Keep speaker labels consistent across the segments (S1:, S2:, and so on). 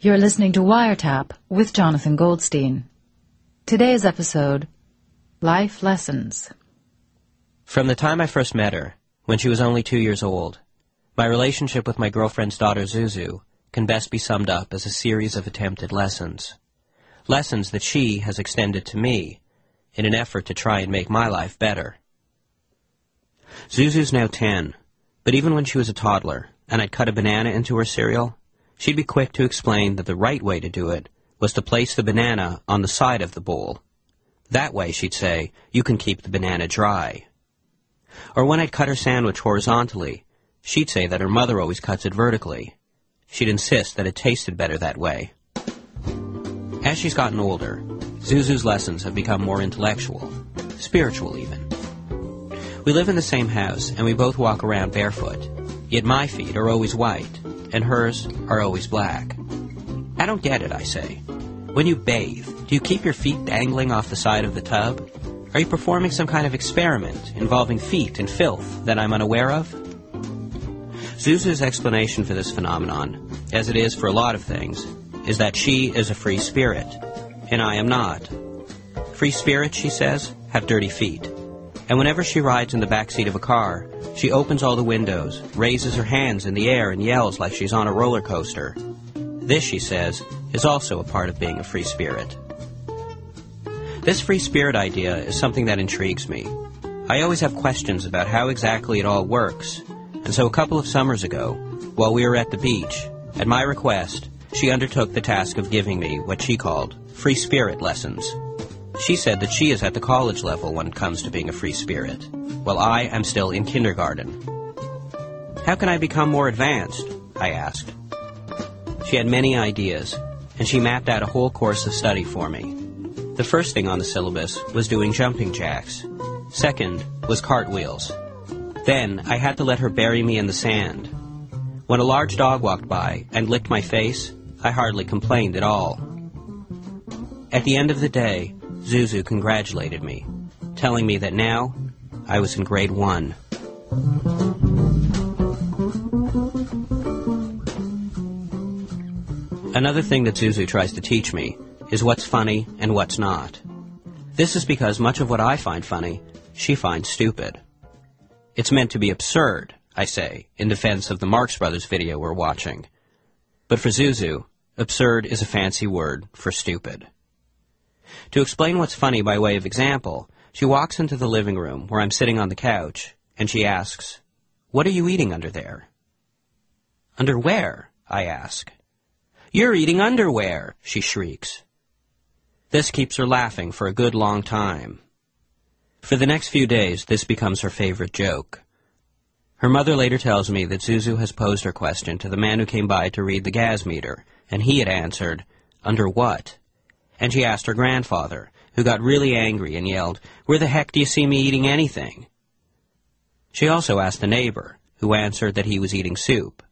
S1: You're listening to Wiretap with Jonathan Goldstein. Today's episode Life Lessons.
S2: From the time I first met her, when she was only two years old, my relationship with my girlfriend's daughter Zuzu can best be summed up as a series of attempted lessons. Lessons that she has extended to me in an effort to try and make my life better. Zuzu's now ten, but even when she was a toddler and I'd cut a banana into her cereal, she'd be quick to explain that the right way to do it was to place the banana on the side of the bowl. That way, she'd say, you can keep the banana dry. Or when I'd cut her sandwich horizontally, she'd say that her mother always cuts it vertically. She'd insist that it tasted better that way. As she's gotten older, Zuzu's lessons have become more intellectual, spiritual even. We live in the same house and we both walk around barefoot, yet my feet are always white and hers are always black. I don't get it, I say. When you bathe, do you keep your feet dangling off the side of the tub? Are you performing some kind of experiment involving feet and filth that I'm unaware of? Zuzu's explanation for this phenomenon, as it is for a lot of things, is that she is a free spirit, and I am not. Free spirits, she says, have dirty feet. And whenever she rides in the back seat of a car, she opens all the windows, raises her hands in the air, and yells like she's on a roller coaster. This, she says, is also a part of being a free spirit. This free spirit idea is something that intrigues me. I always have questions about how exactly it all works, and so a couple of summers ago, while we were at the beach, at my request, she undertook the task of giving me what she called free spirit lessons. She said that she is at the college level when it comes to being a free spirit, while I am still in kindergarten. How can I become more advanced? I asked. She had many ideas, and she mapped out a whole course of study for me. The first thing on the syllabus was doing jumping jacks. Second was cartwheels. Then I had to let her bury me in the sand. When a large dog walked by and licked my face, I hardly complained at all. At the end of the day, Zuzu congratulated me, telling me that now I was in grade one. Another thing that Zuzu tries to teach me is what's funny and what's not. This is because much of what I find funny, she finds stupid. It's meant to be absurd, I say, in defense of the Marx Brothers video we're watching. But for Zuzu, absurd is a fancy word for stupid. To explain what's funny by way of example, she walks into the living room where I'm sitting on the couch, and she asks, What are you eating under there? Under where? I ask. You're eating underwear, she shrieks. This keeps her laughing for a good long time. For the next few days, this becomes her favorite joke. Her mother later tells me that Zuzu has posed her question to the man who came by to read the gas meter, and he had answered, Under what? And she asked her grandfather, who got really angry and yelled, Where the heck do you see me eating anything? She also asked the neighbor, who answered that he was eating soup,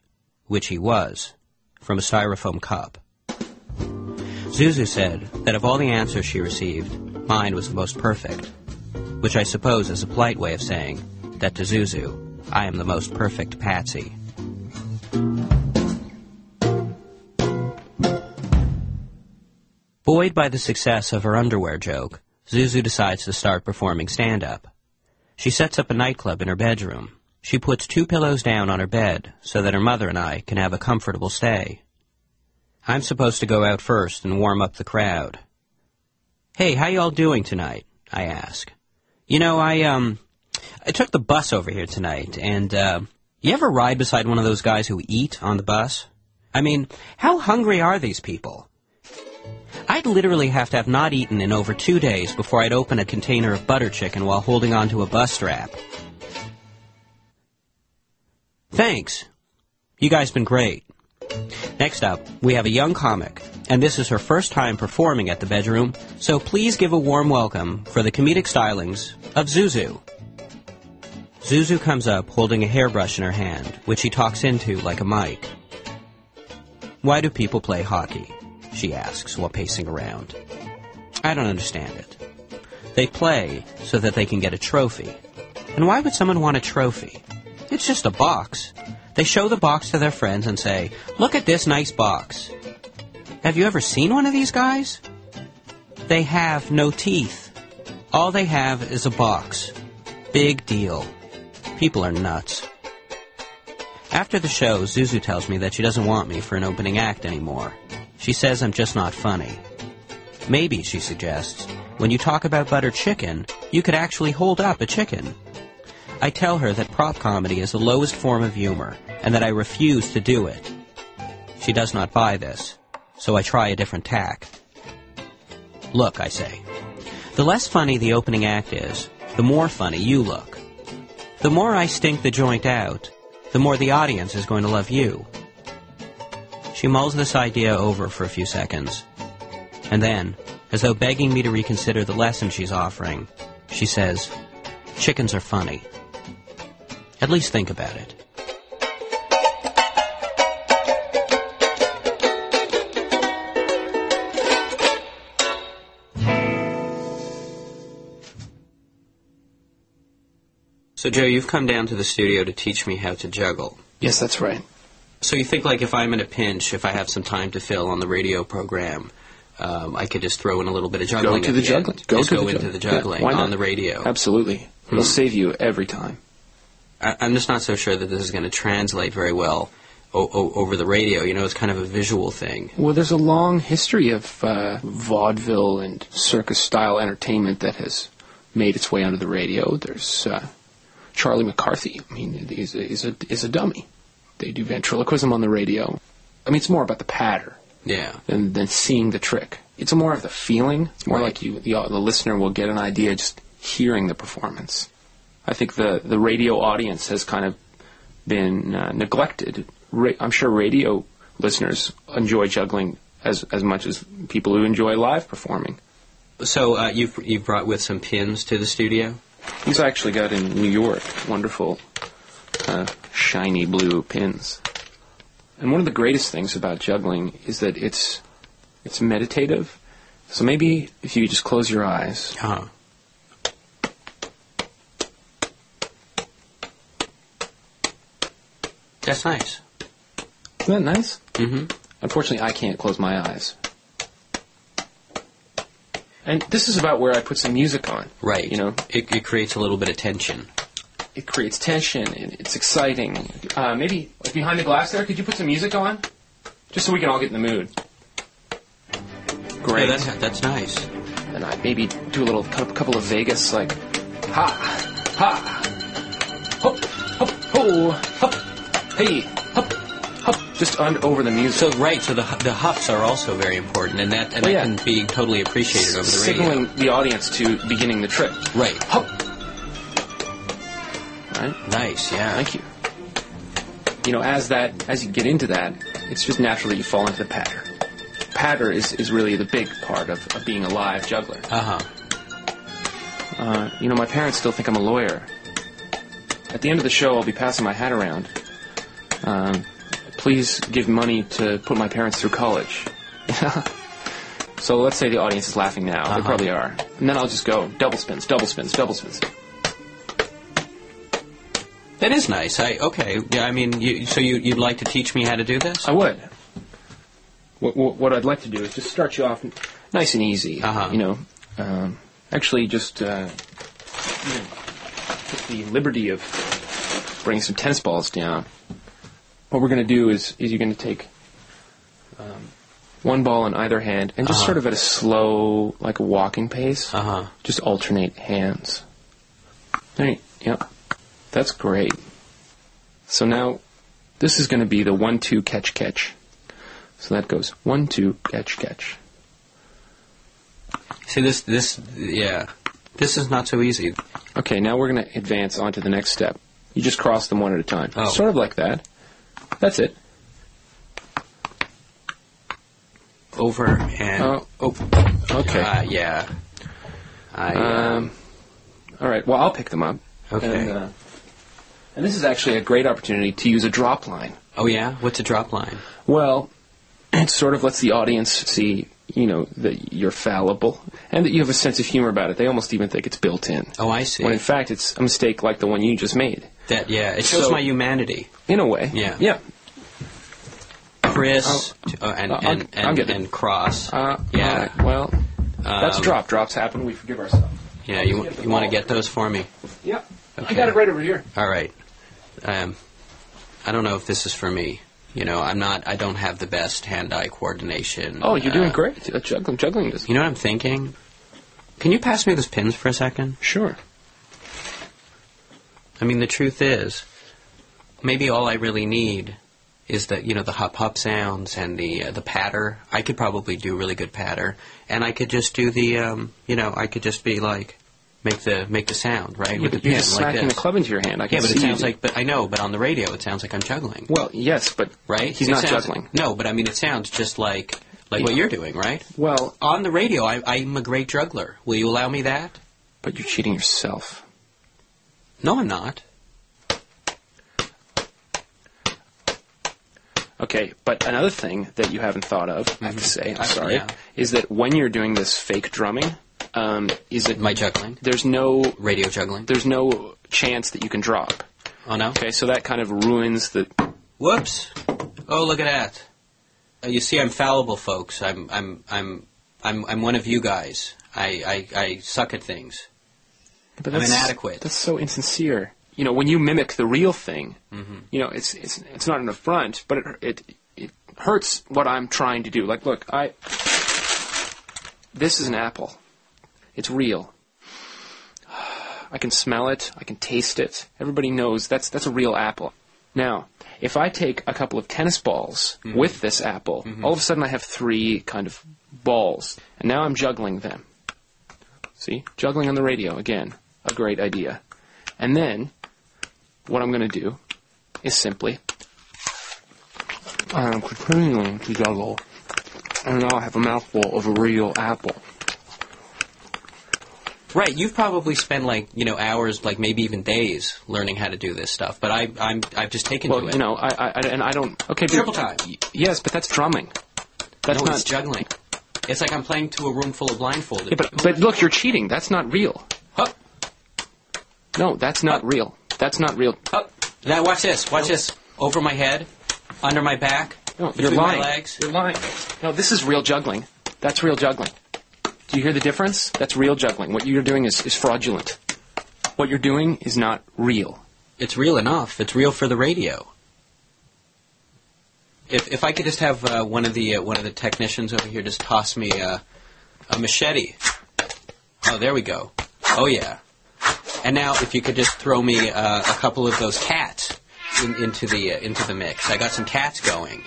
S2: which he was, from a styrofoam cup. Zuzu said that of all the answers she received, mine was the most perfect, which I suppose is a polite way of saying that to Zuzu, I am the most perfect patsy. Buoyed by the success of her underwear joke, Zuzu decides to start performing stand-up. She sets up a nightclub in her bedroom. She puts two pillows down on her bed so that her mother and I can have a comfortable stay. I'm supposed to go out first and warm up the crowd. Hey, how y'all doing tonight? I ask. You know, I, um, I took the bus over here tonight, and, uh, you ever ride beside one of those guys who eat on the bus? I mean, how hungry are these people? I'd literally have to have not eaten in over two days before I'd open a container of butter chicken while holding onto a bus strap. Thanks. You guys been great. Next up, we have a young comic, and this is her first time performing at the bedroom, so please give a warm welcome for the comedic stylings of Zuzu. Zuzu comes up holding a hairbrush in her hand, which she talks into like a mic. Why do people play hockey? She asks while pacing around. I don't understand it. They play so that they can get a trophy. And why would someone want a trophy? It's just a box. They show the box to their friends and say, look at this nice box. Have you ever seen one of these guys? They have no teeth. All they have is a box. Big deal. People are nuts. After the show, Zuzu tells me that she doesn't want me for an opening act anymore. She says I'm just not funny. Maybe, she suggests, when you talk about butter chicken, you could actually hold up a chicken. I tell her that prop comedy is the lowest form of humor, and that I refuse to do it. She does not buy this, so I try a different tack. Look, I say, the less funny the opening act is, the more funny you look. The more I stink the joint out, the more the audience is going to love you. She mulls this idea over for a few seconds. And then, as though begging me to reconsider the lesson she's offering, she says, Chickens are funny. At least think about it. So, Joe, you've come down to the studio to teach me how to juggle.
S3: Yes, that's right.
S2: So you think, like, if I'm in a pinch, if I have some time to fill on the radio program, um, I could just throw in a little bit of juggling.
S3: Go to the
S2: end?
S3: juggling. Go to
S2: go
S3: the
S2: into
S3: juggling.
S2: the juggling
S3: Yeah,
S2: on the radio.
S3: Absolutely. It'll save you every time.
S2: I, I'm just not so sure that this is going to translate very well o- o- over the radio. You know, it's kind of a visual thing.
S3: Well, there's a long history of uh, vaudeville and circus style entertainment that has made its way onto the radio. There's uh, Charlie McCarthy. I mean, he's a, he's, a, he's a dummy. They do ventriloquism on the radio. I mean, it's more about the patter
S2: Yeah.
S3: than, than seeing the trick. It's more of the feeling. It's more
S2: Right.
S3: like you, the, the listener will get an idea just hearing the performance. I think the, the radio audience has kind of been uh, neglected. Ra- I'm sure radio listeners enjoy juggling as, as much as people who enjoy live performing.
S2: So uh, you've you've brought with some pins to the studio.
S3: These I actually got in New York. Wonderful, uh, shiny blue pins. And one of the greatest things about juggling is that it's it's meditative. So maybe if you just close your eyes,
S2: Uh-huh. That's nice.
S3: isn't that nice?
S2: Mm-hmm.
S3: Unfortunately, I can't close my eyes. And this is about where I put some music on.
S2: Right.
S3: You know,
S2: it, it creates a little bit of tension.
S3: It creates tension and it's exciting. Uh, maybe like behind the glass there, could you put some music on, just so we can all get in the mood? Great.
S2: Yeah, that's that's nice.
S3: and I maybe do a little cou- couple of Vegas like ha ha hop hop ho hop hey hop hop just un- over the music.
S2: So right, so the the huffs are also very important, and that and
S3: Oh,
S2: that can be totally appreciated over the radio.
S3: signaling the audience to beginning the trick.
S2: Right.
S3: Hop. Right.
S2: Nice. Yeah.
S3: Thank you. You know, as that as you get into that, it's just natural that you fall into the patter. Patter is, is really the big part of, of being a live juggler.
S2: Uh huh.
S3: Uh, you know, my parents still think I'm a lawyer. At the end of the show, I'll be passing my hat around. Um, please give money to put my parents through college. so let's say the audience is laughing now.
S2: Uh-huh.
S3: They probably are. And then I'll just go double spins, double spins, double spins.
S2: That is nice. I okay. Yeah. I mean, you, so you you'd like to teach me how to do this?
S3: I would. What, what, what I'd like to do is just start you off nice and easy.
S2: Uh-huh.
S3: You know, um, actually, just uh, you know, take the liberty of bringing some tennis balls down. What we're going to do is, is you're going to take um, one ball in either hand and just
S2: Uh-huh.
S3: sort of at a slow, like a walking pace,
S2: Uh huh.
S3: just alternate hands. Right. Yep. That's great. So now, this is going to be the one-two catch-catch. So that goes one, two, catch, catch.
S2: See this this yeah. This is not so easy.
S3: Okay, now we're going to advance on to the next step. You just cross them one at a time.
S2: Oh.
S3: Sort of like that. That's it.
S2: Over and
S3: Oh.
S2: oh.
S3: Okay.
S2: Uh, yeah. I uh,
S3: Um, all right. Well, I'll pick them up.
S2: okay.
S3: And, uh, and this is actually a great opportunity to use a drop line.
S2: oh yeah. What's a drop line?
S3: Well, it sort of lets the audience see, you know, that you're fallible and that you have a sense of humor about it. They almost even think it's built in.
S2: Oh, I see.
S3: When in fact, it's a mistake like the one you just made.
S2: that yeah. It shows
S3: So-
S2: my humanity.
S3: In a way.
S2: Yeah.
S3: Yeah.
S2: Chris to- uh, and,
S3: Uh,
S2: and, and, and Cross.
S3: Uh,
S2: yeah.
S3: right, Well, that's
S2: Um,
S3: drop. Drops happen. We forgive ourselves.
S2: Yeah, you, you want to get those for me?
S3: Yeah. I got it right over here.
S2: All right. Um, I don't know if this is for me. You know, I'm not. I don't have the best hand-eye coordination.
S3: Oh, you're doing
S2: Uh,
S3: great. Uh, juggling, juggling this.
S2: You know what I'm thinking? Can you pass me those pins for a second?
S3: sure.
S2: I mean, the truth is, maybe all I really need is the you know the hop hop sounds and the uh, the patter. I could probably do really good patter, and I could just do the um, you know I could just be like make the make the sound right
S3: Yeah,
S2: with the
S3: but you're
S2: pin
S3: just
S2: like
S3: smacking
S2: this.
S3: the club into your hand. I can
S2: yeah, but it sounds
S3: you.
S2: like but I know, but on the radio it sounds like I'm juggling.
S3: Well, yes, but
S2: right?
S3: He's
S2: It
S3: not
S2: sounds-
S3: juggling.
S2: No, but I mean, it sounds just like like what you're doing, right?
S3: Well,
S2: On the radio, I, I'm a great juggler. Will you allow me that?
S3: but you're cheating yourself.
S2: No, I'm not.
S3: Okay, but another thing that you haven't thought of, I have to mm-hmm. say, I'm sorry,
S2: yeah.
S3: is that when you're doing this fake drumming, um, is it
S2: My juggling,
S3: there's no
S2: radio juggling.
S3: there's no chance that you can drop.
S2: Oh no.
S3: Okay, so that kind of ruins the.
S2: Whoops! Oh, look at that. Uh, you see, I'm fallible, folks. I'm I'm I'm I'm I'm one of you guys. I I, I suck at things.
S3: But
S2: I'm
S3: that's-
S2: inadequate.
S3: That's so insincere. You know, when you mimic the real thing,
S2: Mm-hmm.
S3: you know, it's it's it's not an affront, but it it it hurts what I'm trying to do. Like, look, I. This is an apple. It's real. I can smell it. I can taste it. Everybody knows that's that's a real apple. Now, if I take a couple of tennis balls
S2: Mm-hmm.
S3: with this apple, all of a sudden I have three kind of balls, and now I'm juggling them. See, juggling on the radio again, a great idea. And then, what I'm going to do is simply, I'm continuing to juggle, and now I have a mouthful of a real apple.
S2: Right, you've probably spent like you know hours, like maybe even days, learning how to do this stuff. But I, I'm, I've just taken
S3: Well,
S2: to it.
S3: you know, I, I, I- and I don't. Okay, but-
S2: Triple time.
S3: y- Yes, but that's drumming. That's
S2: no,
S3: not
S2: it's juggling. It's like I'm playing to a room full of blindfolded.
S3: Yeah, but,
S2: people.
S3: but look, you're cheating. That's not real.
S2: Hup,
S3: No, that's not real. That's not real.
S2: hup. Now watch this. Watch this. Over my head, under my back,
S3: No, you're lying.
S2: my legs.
S3: You're lying. No, this is real juggling. That's real juggling. Do you hear the difference? That's real juggling. What you're doing is, is fraudulent. What you're doing is not real.
S2: It's real enough. It's real for the radio. If if I could just have uh, one of the uh, one of the technicians over here just toss me uh, a machete. Oh, there we go. Oh yeah. And now if you could just throw me uh, a couple of those cats in, into the uh, into the mix. I got some cats going.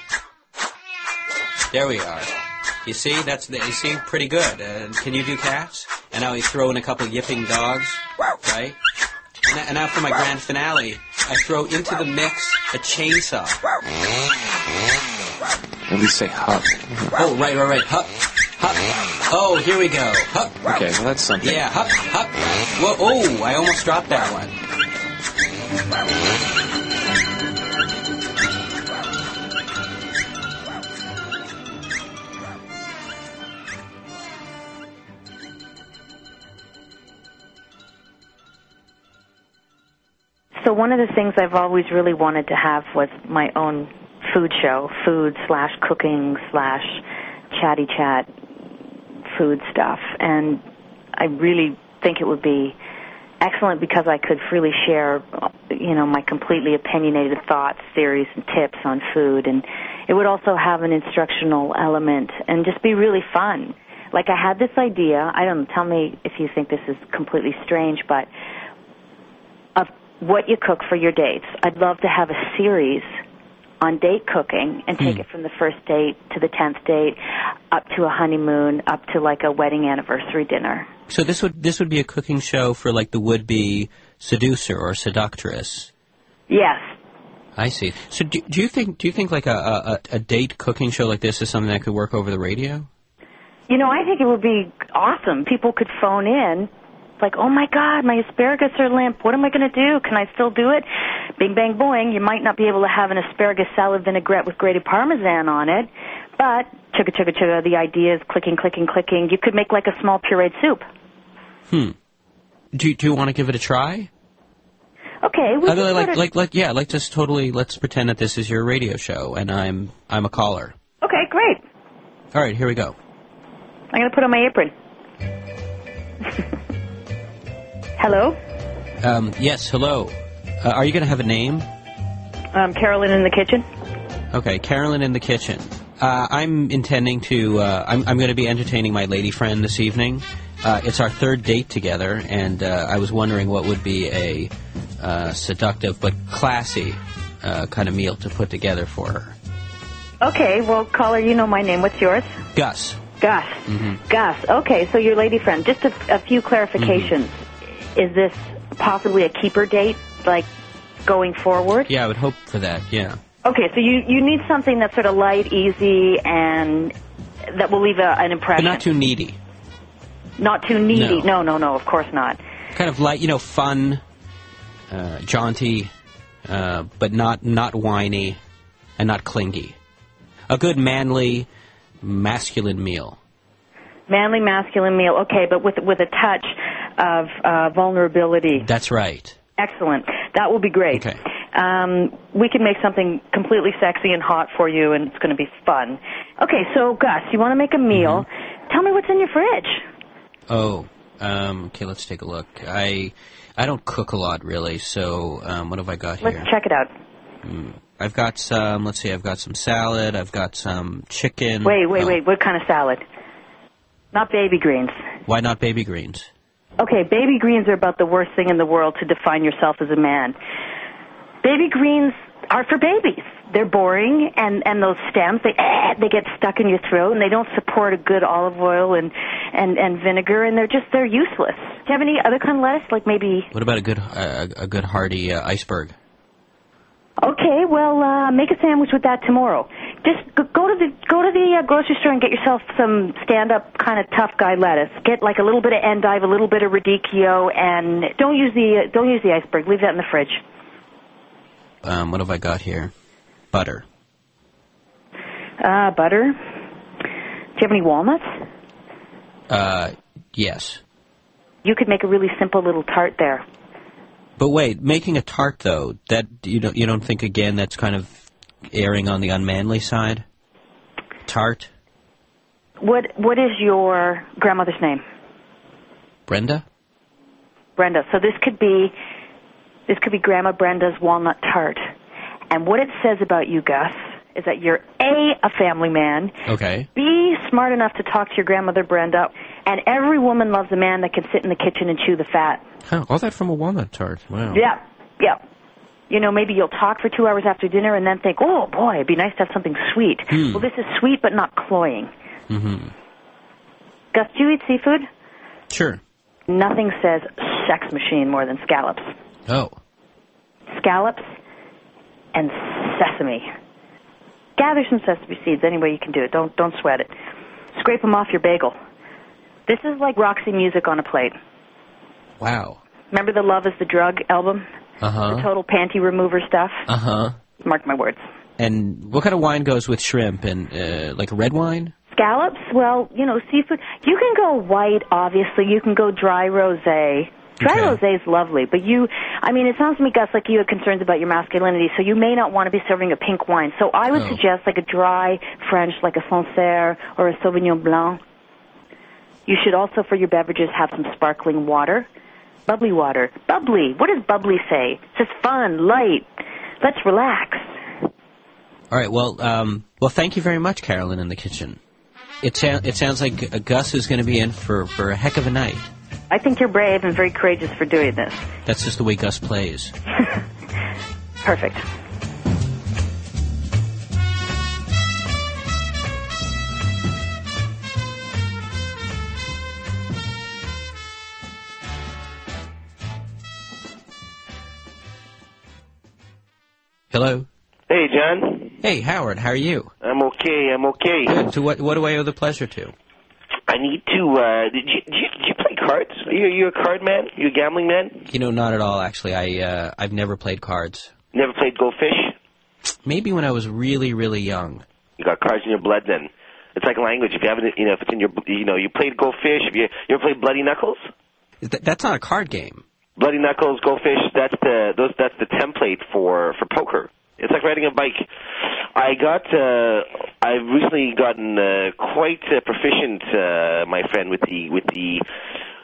S2: There we are. You see, that's the, you see pretty good. Uh, can you do cats? And now we throw in a couple yipping dogs, right? And, now- and now for my grand finale, I throw into the mix a chainsaw.
S3: At least say hup.
S2: Oh, right, right, right. Hup, hup. Oh, here we go. Hup.
S3: Okay, well that's something.
S2: Yeah, hup, hup. Whoa, oh, I almost dropped that one.
S4: So one of the things I've always really wanted to have was my own food show, food slash cooking slash chatty chat food stuff, and I really think it would be excellent because I could freely share, you know, my completely opinionated thoughts, theories, and tips on food, and it would also have an instructional element and just be really fun. Like I had this idea. I don't know. Tell me if you think this is completely strange, but what you cook for your dates. I'd love to have a series on date cooking and take hmm. it from the first date to the tenth date, up to a honeymoon, up to like a wedding anniversary dinner.
S2: So this would this would be a cooking show for like the would be seducer or seductress.
S4: Yes.
S2: I see. So do, do you think do you think like a, a a date cooking show like this is something that could work over the radio?
S4: You know, I think it would be awesome. People could phone in, like, oh my God, my asparagus are limp. What am I going to do? Can I still do it? Bing, bang, boing. You might not be able to have an asparagus salad vinaigrette with grated parmesan on it, but chugga, chugga, chugga, the idea is clicking, clicking, clicking. You could make like a small pureed soup. Hmm.
S2: Do you, do you want to give it a try?
S4: Okay, we
S2: mean, like, like, like, yeah, like, just totally. Let's pretend that this is your radio show, and I'm, I'm a caller.
S4: Okay, great.
S2: All right, here we go.
S4: I'm going to put on my apron. Hello?
S2: Um, yes, hello. Uh, are you going to have a name?
S4: Um, Carolyn in the kitchen?
S2: Okay, Carolyn in the kitchen. Uh, I'm intending to. Uh, I'm, I'm going to be entertaining my lady friend this evening. Uh, it's our third date together, and uh, I was wondering what would be a uh, seductive but classy uh, kind of meal to put together for her.
S4: Okay, well, caller, you know my name. What's yours?
S2: Gus.
S4: Gus. Gus. Okay, so your lady friend. Just a, a few clarifications. Is this possibly a keeper date, like going forward?
S2: Yeah, I would hope for that. Yeah.
S4: Okay, so you you need something that's sort of light, easy, and that will leave a, an
S2: But
S4: impression.
S2: not too needy.
S4: Not too needy.
S2: No.
S4: No, no, no. Of course not.
S2: Kind of light, you know, fun, uh, jaunty, uh, but not not whiny, and not clingy. A good manly, masculine meal.
S4: Manly, masculine meal. Okay, but with with a touch of uh, vulnerability.
S2: That's right.
S4: Excellent. That will be great.
S2: Okay.
S4: Um, we can make something completely sexy and hot for you, and it's going to be fun. Okay, so Gus, you want to make a meal?
S2: Mm-hmm.
S4: Tell me what's in your fridge.
S2: Oh, um, okay. Let's take a look. I I don't cook a lot really, so um, what have I got here?
S4: Let's check it out.
S2: I've got some. Let's see. I've got some salad. I've got some chicken.
S4: Wait, wait,
S2: Oh,
S4: wait. What kind of salad? Not baby greens.
S2: Why not baby greens?
S4: Okay, baby greens are about the worst thing in the world to define yourself as a man. Baby greens are for babies. They're boring, and and those stems they eh, they get stuck in your throat, and they don't support a good olive oil and and and vinegar, and they're just they're useless. Do you have any other kind of lettuce, like maybe?
S2: What about a good uh, a good hearty uh, iceberg?
S4: Okay, well, uh, make a sandwich with that tomorrow. Just go to the go to the uh, grocery store and get yourself some stand-up kind of tough guy lettuce. Get like a little bit of endive, a little bit of radicchio, and don't use the uh, don't use the iceberg. Leave that in the fridge.
S2: Um, what have I got here? Butter.
S4: Uh, butter. Do you have any walnuts?
S2: Uh, yes.
S4: You could make a really simple little tart there.
S2: But wait, making a tart though, that you don't you don't think again that's kind of erring on the unmanly side? Tart,
S4: What What is your grandmother's name?
S2: Brenda.
S4: Brenda. So this could be this could be Grandma Brenda's walnut tart. And what it says about you, Gus, is that you're a a family man.
S2: Okay.
S4: Be smart enough to talk to your grandmother Brenda. And every woman loves a man that can sit in the kitchen and chew the fat.
S2: Huh, all that from a walnut tart. Wow.
S4: Yeah, yeah. You know, maybe you'll talk for two hours after dinner and then think, oh boy, it'd be nice to have something sweet.
S2: Hmm.
S4: Well, this is sweet but not cloying.
S2: Mm-hmm.
S4: Gus, do you eat seafood?
S2: Sure.
S4: Nothing says sex machine more than scallops.
S2: Oh.
S4: Scallops and sesame. Gather some sesame seeds any way you can do it. Don't don't sweat it. Scrape them off your bagel. This is like Roxy music on a plate.
S2: Wow.
S4: Remember the Love is the Drug album?
S2: Uh
S4: The total panty remover stuff?
S2: Uh huh.
S4: Mark my words.
S2: And what kind of wine goes with shrimp? And uh, like red wine?
S4: Scallops, well, you know, seafood. You can go white, obviously. You can go dry rosé. Dry
S2: Okay.
S4: rosé is lovely, but you, I mean, it sounds to me, Gus, like you have concerns about your masculinity, so you may not want to be serving a pink wine. So I would
S2: Oh.
S4: suggest like a dry French, like a Sancerre or a Sauvignon Blanc. You should also, for your beverages, have some sparkling water. Bubbly water. Bubbly. What does bubbly say? It says fun, light. Let's relax.
S2: All right. Well, um, well, thank you very much, Carolyn, in the kitchen. It, sa- it sounds like Gus is going to be in for, for a heck of a night.
S4: I think you're brave and very courageous for doing this.
S2: That's just the way Gus plays.
S4: Perfect.
S2: Hello.
S5: Hey, John.
S2: Hey, Howard. How are you?
S5: I'm okay. I'm okay.
S2: Good. So what what do I owe the pleasure to?
S5: I need to. uh Did you did you, did you play cards? Are you you a card man? You a gambling man?
S2: You know, not at all. Actually, I uh, I've never played cards.
S5: Never played Go Fish?
S2: Maybe when I was really really young.
S5: You got cards in your blood. Then it's like language. If you haven't, you know, if it's in your, you know, you played Go Fish. You you ever played Bloody Knuckles?
S2: Th- that's not a card game.
S5: Bloody knuckles, go fish. That's the those. That's the template for for poker. It's like riding a bike. I got. Uh, I've recently gotten uh, quite uh, proficient, uh, my friend, with the with the.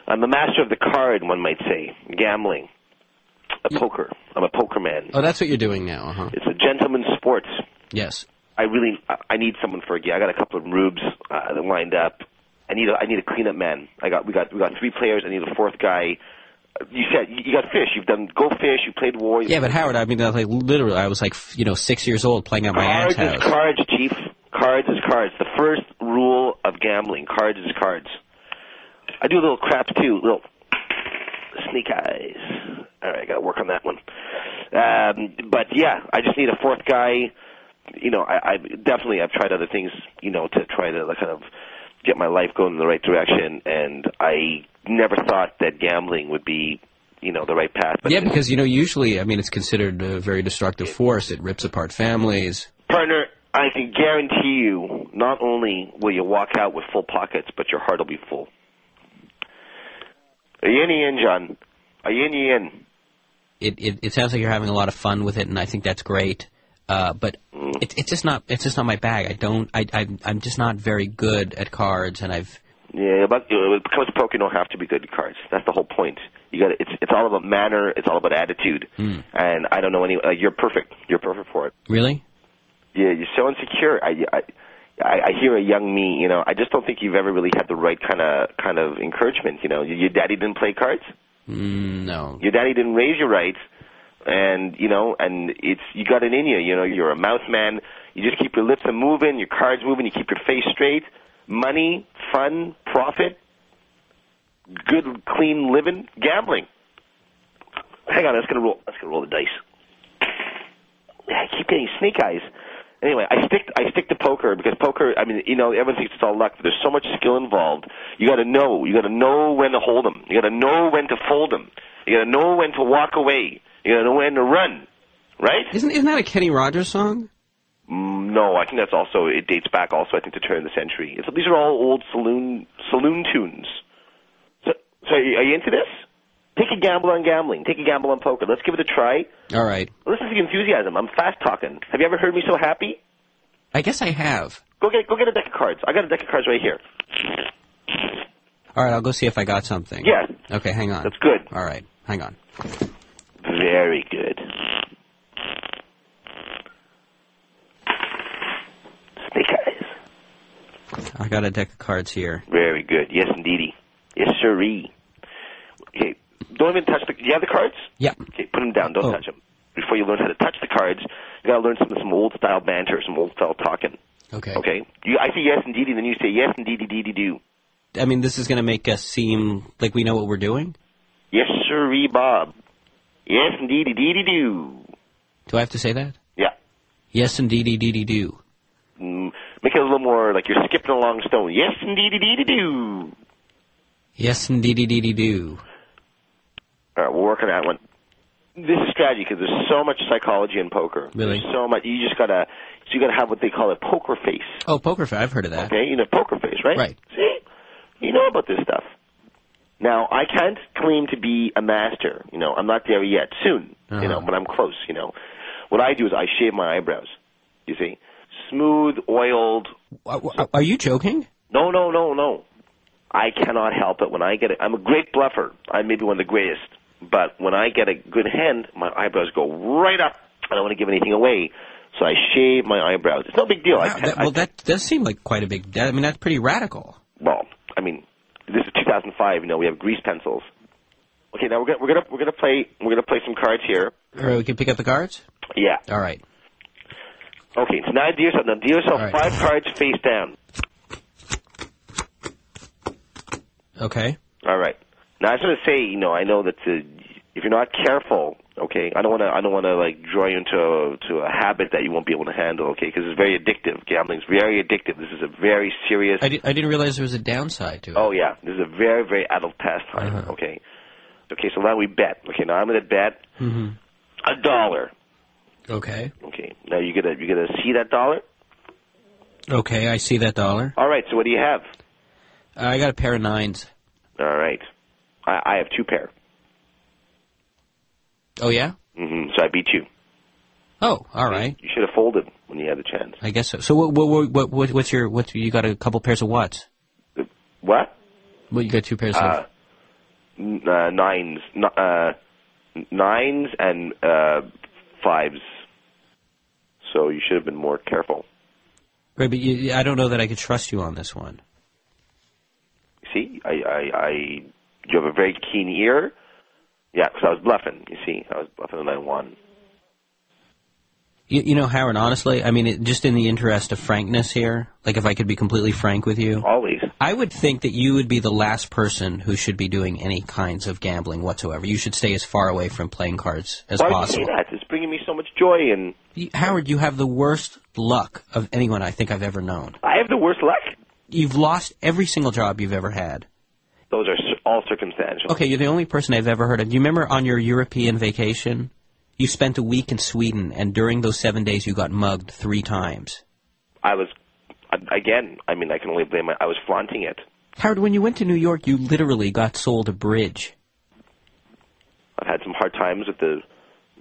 S5: I'm a master of the card, one might say, gambling, a poker. I'm a poker man.
S2: Oh, that's what you're doing now, huh?
S5: It's a gentleman's sports.
S2: Yes.
S5: I really I- I need someone for a gig. I got a couple of rubes uh, lined up. I need a I need a cleanup man. I got we got we got three players. I need a fourth guy. You said you you got fish. You've done go fish. You played war.
S2: Yeah, but Howard, I mean, I was like literally, I was like, you know, six years old playing at my aunt's
S5: cards
S2: house.
S5: is cards, chief. Cards is cards. The first rule of gambling. Cards is cards. I do a little craps too. Little sneak eyes. All right, I got to work on that one. Um, but yeah, I just need a fourth guy. You know, I, I definitely I've tried other things. You know, to try to like, kind of get my life going in the right direction, and I never thought that gambling would be, you know, the right path. But
S2: Yeah, because you know, usually, I mean, it's considered a very destructive force. It rips apart families.
S5: Partner, I can guarantee you, not only will you walk out with full pockets, but your heart will be full. Are you in, John? Are you in, Ian?
S2: It, it it sounds like you're having a lot of fun with it, and I think that's great. Uh, but
S5: Mm.
S2: it, it's just not it's just not my bag. I don't I I'm, I'm just not very good at cards, and I've
S5: Yeah, but when it comes to poker, you don't have to be good at cards. That's the whole point. You got it's it's all about manner. It's all about attitude.
S2: Hmm.
S5: And I don't know any. Uh, you're perfect. You're perfect for it.
S2: really
S5: Yeah, you're so insecure. I, I I I hear a young me. You know, I just don't think you've ever really had the right kind of kind of encouragement. You know, your, your daddy didn't play cards.
S2: mm, no.
S5: your daddy didn't raise you right and you know and it's you got it in you you know you're a mouth man you just keep your lips a moving your cards moving you keep your face straight money fun profit good clean living gambling. Hang on let's gonna roll let's gonna roll the dice. I keep getting snake eyes. Anyway I stick I stick to poker because poker I mean you know everyone thinks it's all luck but there's so much skill involved. You got to know you got to know when to hold them you got to know when to fold them you got to know when to walk away. You got to know when to run right?
S2: Isn't isn't that a Kenny Rogers song?
S5: No I think that's also it dates back also I think to turn of the century it's, these are all old saloon saloon tunes so so are you, are you into this take a gamble on gambling take a gamble on poker let's give it a try
S2: All right.
S5: listen to the enthusiasm I'm fast talking have you ever heard me so happy
S2: I guess I have.
S5: Go get go get a deck of cards. I got a deck of cards right here.
S2: All right, I'll go see if I got something.
S5: Yeah.
S2: Okay, hang on.
S5: That's good.
S2: All right, hang on.
S5: Very good. Snake eyes.
S2: I got a deck of cards here.
S5: Very good. Yes, indeedy. Yes, siree. Okay, don't even touch the. Do You have the cards?
S2: Yeah.
S5: Okay, put them down. Don't
S2: Oh.
S5: touch them. Before you learn how to touch the cards, you got to learn some some old style banter, some old style talking.
S2: Okay.
S5: Okay. You, I say yes, indeedy, then you say yes, indeedy, deedy, do.
S2: I mean, this is going to make us seem like we know what we're doing.
S5: Yes, siree, Bob. Yes, indeedy, deedy, do.
S2: Do I have to say that?
S5: Yeah.
S2: Yes, indeedy, deedy, do.
S5: Mm, make it a little more like you're skipping along stone. Yes, indeedy, deedy, do.
S2: Yes, indeedy, deedy, do.
S5: All right, we'll work on that one. This is strategy because there's so much psychology in poker.
S2: Really?
S5: There's so much. You just gotta. So you gotta have what they call a poker face.
S2: Oh, poker face. I've heard of that.
S5: Okay, you know poker face, right?
S2: Right.
S5: See, you know about this stuff. Now I can't claim to be a master. You know, I'm not there yet. Soon, you know,
S2: Uh-huh.
S5: but I'm close. You know, what I do is I shave my eyebrows. You see, smooth, oiled.
S2: Are- you joking?
S5: No, no, no, no. I cannot help it when I get it. I'm a great bluffer. I'm maybe one of the greatest. But when I get a good hand, my eyebrows go right up. I don't want to give anything away, so I shave my eyebrows. It's no big deal.
S2: Wow, that, well, that does seem like quite a big. I mean, that's pretty radical.
S5: well, I mean, this is 2005. You know, we have grease pencils. Okay, now we're gonna we're gonna we're gonna play we're gonna play some cards here.
S2: All right, we can pick up the cards.
S5: Yeah.
S2: All right.
S5: Okay, so now do yourself now do yourself
S2: All right.
S5: five cards face down.
S2: Okay.
S5: All right. Now I was going to say, you know, I know that uh, if you're not careful, okay, I don't want to, I don't want to like draw you into a, to a habit that you won't be able to handle, okay? Because it's very addictive. Gambling's very addictive. This is a very serious.
S2: I, di- I didn't realize there was a downside to it.
S5: Oh yeah, this is a very very adult pastime.
S2: Uh-huh.
S5: Okay. Okay, so now we bet. Okay, now I'm going to bet
S2: hmm
S5: a dollar.
S2: Okay.
S5: Okay. Now you gonna you gonna see that dollar?
S2: Okay, I see that dollar.
S5: All right. So what do you have?
S2: I got a pair of nines.
S5: All right. I, I have two pair.
S2: Oh yeah.
S5: Mm-hmm. So I beat you.
S2: Oh, all right.
S5: You should have folded when you had the chance.
S2: I guess so. So what? What? What? what what's your? What? You got a couple pairs of what?
S5: What?
S2: Well, you got two pairs
S5: Uh,
S2: of.
S5: n- uh, nines, n- uh, nines and uh, fives. So you should have been more careful.
S2: Right, but you, I don't know that I could trust you on this one.
S5: See, I, I, I, you have a very keen ear. Yeah, because I was bluffing. You see, I was bluffing and I won.
S2: You, you know, Howard. Honestly, I mean, it, just in the interest of frankness here, like if I could be completely frank with you,
S5: Always.
S2: I would think that you would be the last person who should be doing any kinds of gambling whatsoever. You should stay as far away from playing cards as
S5: Why
S2: possible.
S5: do you say that? It's bringing me so much joy, and
S2: You- Howard, you have the worst luck of anyone I think I've ever known.
S5: I have the worst luck.
S2: You've lost every single job you've ever had.
S5: Those are all circumstantial.
S2: Okay, you're the only person I've ever heard of. Do you remember on your European vacation? You spent a week in Sweden, and during those seven days, you got mugged three times.
S5: I was, again. I mean, I can only blame. My, I was flaunting it.
S2: Howard, when you went to New York, you literally got sold a bridge.
S5: I've had some hard times with the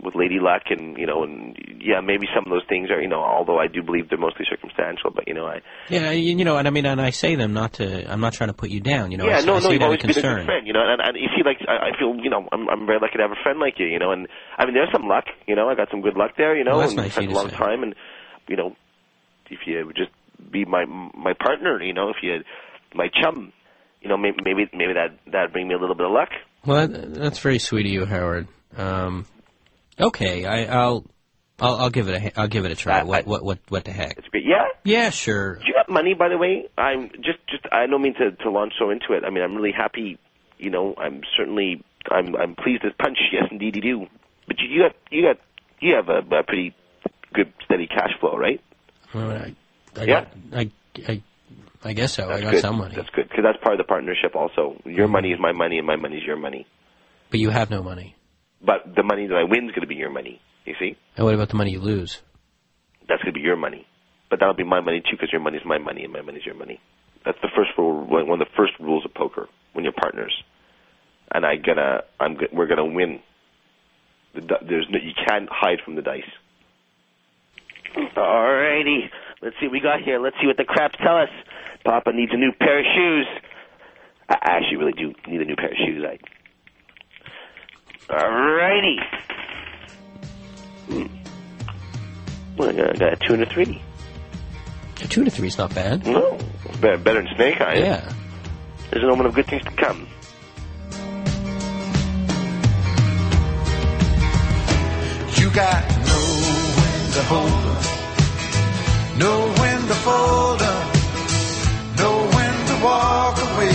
S5: with Lady Luck, and you know, and yeah, maybe some of those things are, you know, although I do believe they're mostly circumstantial, but you know, I
S2: Yeah, you know, and I mean, and I say them not to. I'm not trying to put you down. You know,
S5: yeah,
S2: I,
S5: no,
S2: I
S5: no, you've always
S2: a
S5: been a good friend, you know, and, and you see, like, I, I feel, you know, I'm I'm very lucky to have a friend like you, you know, and I mean, there's some luck, you know, I got some good luck there, you know,
S2: Well,
S5: and
S2: nice
S5: spent a long
S2: say.
S5: time, and you know, if you would just be my my partner, you know, if you my chum, you know, maybe maybe maybe that that'd bring me a little bit of luck.
S2: Well, that's very sweet of you, Howard. Um, okay, I, I'll, I'll, I'll give it a, I'll give it a try.
S5: I-
S2: what,
S5: I-
S2: what, what, what the heck?
S5: It's great, yeah.
S2: Yeah, sure.
S5: Do you got money, by the way? I'm just, just. I don't mean to, to launch so into it. I mean, I'm really happy. You know, I'm certainly, I'm, I'm pleased as punch. Yes, indeed, you do. But you, you got, you got, you have a, a pretty good, steady cash flow, right?
S2: Well, I, I
S5: Yeah.
S2: got, I, I, I guess so.
S5: That's
S2: I got
S5: good.
S2: some money,
S5: That's good because that's part of the partnership. Also, your mm-hmm. money is my money, and my money is your money.
S2: but you have no money.
S5: But the money that I win is going to be your money. You see,
S2: And what about the money you lose?
S5: that's going to be your money. But that'll be my money too because your money is my money, and my money is your money. That's the first rule. One one of the first rules of poker when you're partners. And I gonna, I'm, go- we're gonna win. The, di- there's no, you can't hide from the dice. Alrighty, let's see what we got here. Let's see what the craps tell us. Papa needs a new pair of shoes. I I actually really do need a new pair of shoes. I. Alrighty. Hmm. Well, I got, I got a two and a three.
S2: A two to three is not bad.
S5: No, better, better than Snake Eyes.
S2: Yeah.
S5: There's an omen of good things to come.
S6: You got to know when to hold up, know when to fold up, know when to walk away,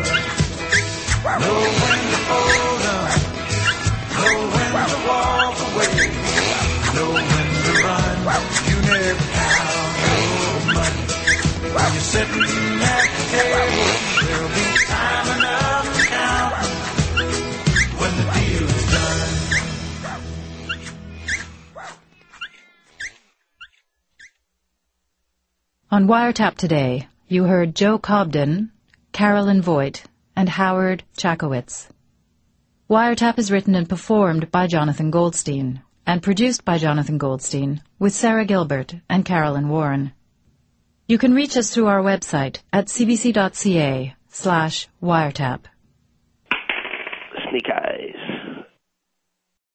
S6: Know when to fold up. Know when to walk away. Know when to run. You never count money. When you're sitting at the table, there'll be time enough to count when the deal is done.
S1: On Wiretap today, you heard Joe Cobden, Carolyn Voigt, and Howard Chackowicz. Wiretap is written and performed by Jonathan Goldstein and produced by Jonathan Goldstein with Sarah Gilbert and Carolyn Warren. You can reach us through our website at cbc.ca slash wiretap.